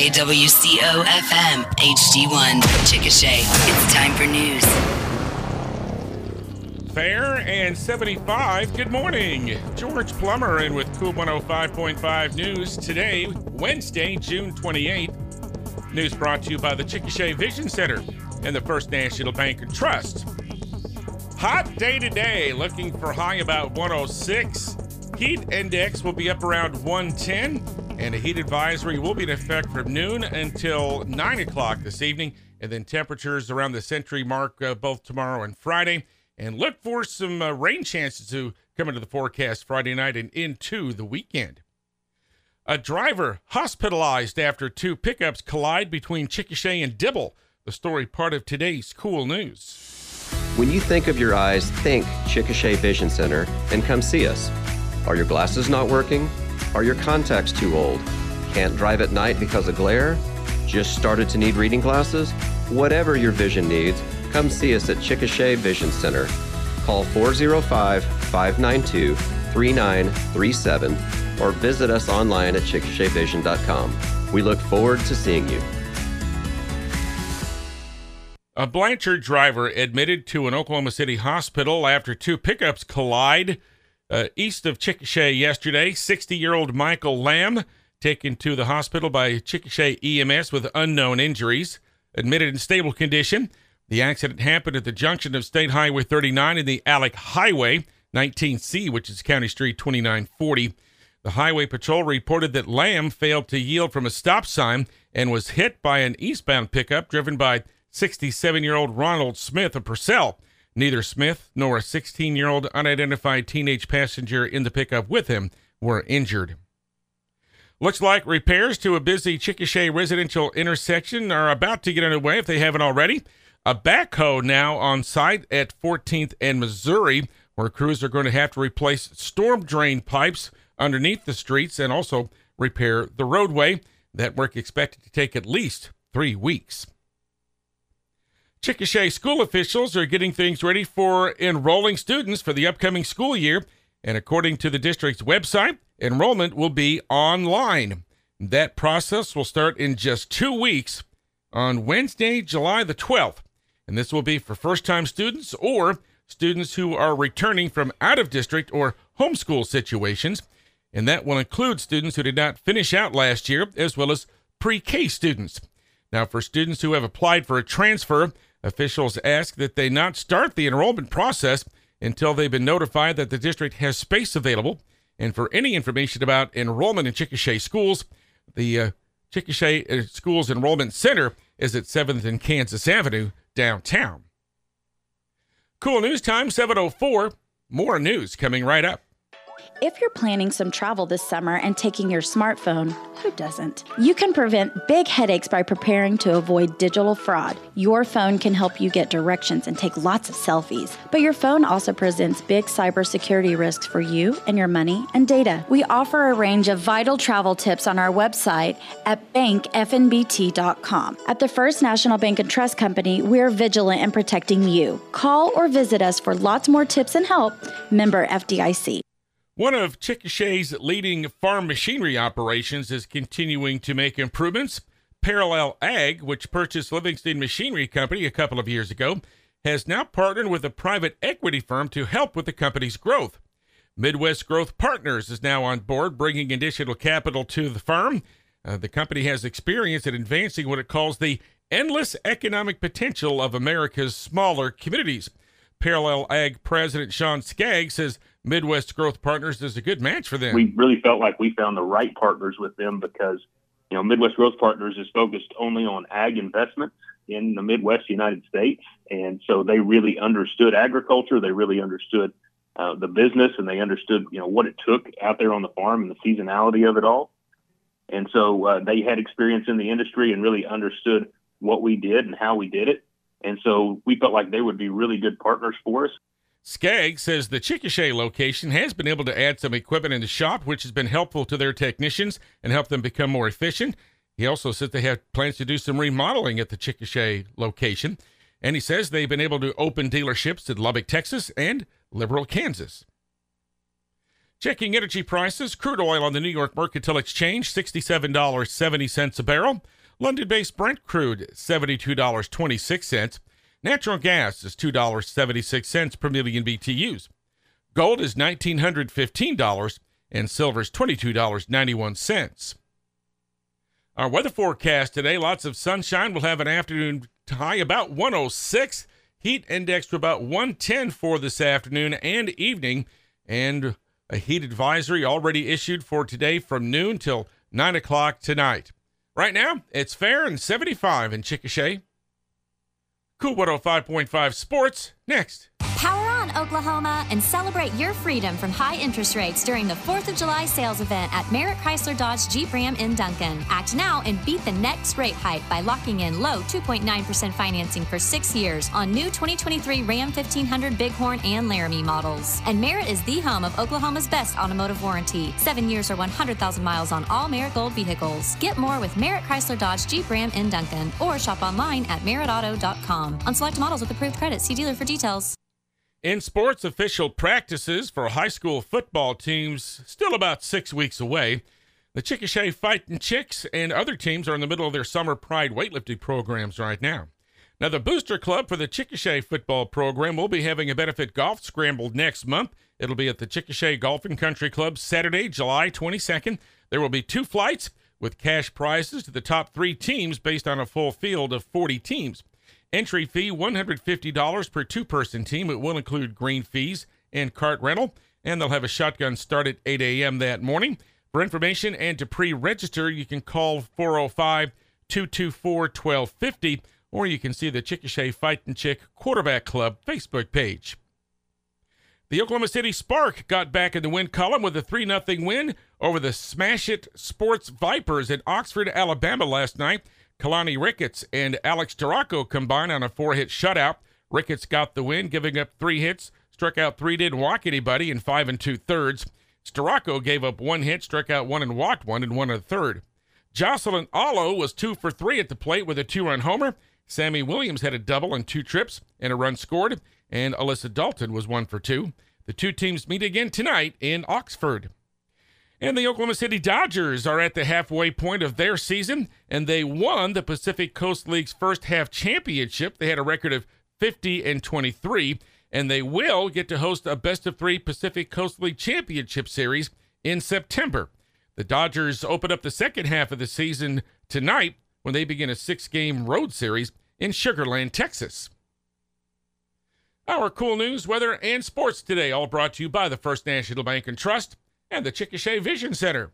KWCO FM HD1 Chickasha. It's time for news. Fair and 75. Good morning. George Plummer in with KOOL 105.5 News today, Wednesday, June 28th. News brought to you by the Chickasha Vision Center and the First National Bank and Trust. Hot day today, looking for high about 106. Heat index will be up around 110, and a heat advisory will be in effect from noon until 9 o'clock this evening, and then temperatures around the century mark uh, both tomorrow and Friday. And look for some uh, rain chances to come into the forecast Friday night and into the weekend. A driver hospitalized after two pickups collide between Chickasha and Dibble. The story part of today's KOOL news. When you think of your eyes, think Chickasha Vision Center and come see us. Are your glasses not working? Are your contacts too old? Can't drive at night because of glare? Just started to need reading glasses? Whatever your vision needs, come see us at Chickasha Vision Center. Call 405 592 3937 or visit us online at chickashavision.com. We look forward to seeing you. A Blanchard driver admitted to an Oklahoma City hospital after two pickups collide uh, east of Chickasha yesterday. 60 year old Michael Lamb taken to the hospital by Chickasha EMS with unknown injuries, admitted in stable condition. The accident happened at the junction of State Highway 39 and the Alec Highway 19C, which is County Street 2940. The Highway Patrol reported that Lamb failed to yield from a stop sign and was hit by an eastbound pickup driven by 67 year old Ronald Smith of Purcell. Neither Smith nor a 16 year old unidentified teenage passenger in the pickup with him were injured. Looks like repairs to a busy Chickasha residential intersection are about to get underway if they haven't already. A backhoe now on site at 14th and Missouri, where crews are going to have to replace storm drain pipes underneath the streets and also repair the roadway. That work expected to take at least three weeks. Chickasha school officials are getting things ready for enrolling students for the upcoming school year, and according to the district's website, enrollment will be online. That process will start in just two weeks on Wednesday, July the 12th, and this will be for first time students or students who are returning from out of district or homeschool situations, and that will include students who did not finish out last year as well as pre K students. Now, for students who have applied for a transfer, Officials ask that they not start the enrollment process until they've been notified that the district has space available. And for any information about enrollment in Chickasha schools, the uh, Chickasha uh, Schools Enrollment Center is at 7th and Kansas Avenue downtown. KOOL news time 704. More news coming right up. If you're planning some travel this summer and taking your smartphone, who doesn't? You can prevent big headaches by preparing to avoid digital fraud. Your phone can help you get directions and take lots of selfies, but your phone also presents big cybersecurity risks for you and your money and data. We offer a range of vital travel tips on our website at bankfnbt.com. At the First National Bank and Trust Company, we're vigilant in protecting you. Call or visit us for lots more tips and help. Member FDIC. One of Chickasha's leading farm machinery operations is continuing to make improvements. Parallel Ag, which purchased Livingston Machinery Company a couple of years ago, has now partnered with a private equity firm to help with the company's growth. Midwest Growth Partners is now on board, bringing additional capital to the firm. Uh, the company has experience in advancing what it calls the endless economic potential of America's smaller communities. Parallel Ag President Sean Skaggs says Midwest Growth Partners is a good match for them. We really felt like we found the right partners with them because, you know, Midwest Growth Partners is focused only on ag investments in the Midwest United States. And so they really understood agriculture. They really understood uh, the business and they understood, you know, what it took out there on the farm and the seasonality of it all. And so uh, they had experience in the industry and really understood what we did and how we did it. And so we felt like they would be really good partners for us. Skaggs says the Chickasha location has been able to add some equipment in the shop, which has been helpful to their technicians and help them become more efficient. He also says they have plans to do some remodeling at the Chickasha location. And he says they've been able to open dealerships in Lubbock, Texas and Liberal, Kansas. Checking energy prices, crude oil on the New York Mercantile Exchange, $67.70 a barrel. London based Brent crude, $72.26. Natural gas is $2.76 per million BTUs. Gold is $1,915 and silver is $22.91. Our weather forecast today lots of sunshine. We'll have an afternoon high about 106. Heat index to about 110 for this afternoon and evening. And a heat advisory already issued for today from noon till 9 o'clock tonight. Right now, it's fair and 75 in Chickasha. KOOL 105.5 Sports next. Power Oklahoma, and celebrate your freedom from high interest rates during the 4th of July sales event at Merritt Chrysler Dodge Jeep Ram in Duncan. Act now and beat the next rate hike by locking in low 2.9% financing for six years on new 2023 Ram 1500 Bighorn and Laramie models. And Merritt is the home of Oklahoma's best automotive warranty. Seven years or 100,000 miles on all Merritt Gold vehicles. Get more with Merritt Chrysler Dodge Jeep Ram in Duncan or shop online at merrittauto.com. On select models with approved credit, see dealer for details. In sports, official practices for high school football teams still about six weeks away. The Chickasha Fighting Chicks and other teams are in the middle of their summer pride weightlifting programs right now. Now, the booster club for the Chickasha football program will be having a benefit golf scramble next month. It'll be at the Chickasha Golf and Country Club Saturday, July 22nd. There will be two flights with cash prizes to the top three teams based on a full field of 40 teams. Entry fee $150 per two person team. It will include green fees and cart rental, and they'll have a shotgun start at 8 a.m. that morning. For information and to pre register, you can call 405 224 1250, or you can see the Chickasha Fighting Chick Quarterback Club Facebook page. The Oklahoma City Spark got back in the win column with a 3 0 win over the Smash It Sports Vipers at Oxford, Alabama last night. Keilani Ricketts and Alex Storako combined on a four hit shutout. Ricketts got the win, giving up three hits, struck out three, didn't walk anybody in five and two thirds. Storako gave up one hit, struck out one and walked one in one and a third. Jocelyn Alo was two for three at the plate with a two run homer. Sammy Williams had a double and two trips and a run scored, and Alyssa Dalton was one for two. The two teams meet again tonight in Oxford. And the Oklahoma City Dodgers are at the halfway point of their season, and they won the Pacific Coast League's first half championship. They had a record of 50 and 23, and they will get to host a best of three Pacific Coast League championship series in September. The Dodgers open up the second half of the season tonight when they begin a six game road series in Sugar Land, Texas. Our KOOL news, weather, and sports today, all brought to you by the First National Bank and Trust and the Chickasha Vision Center.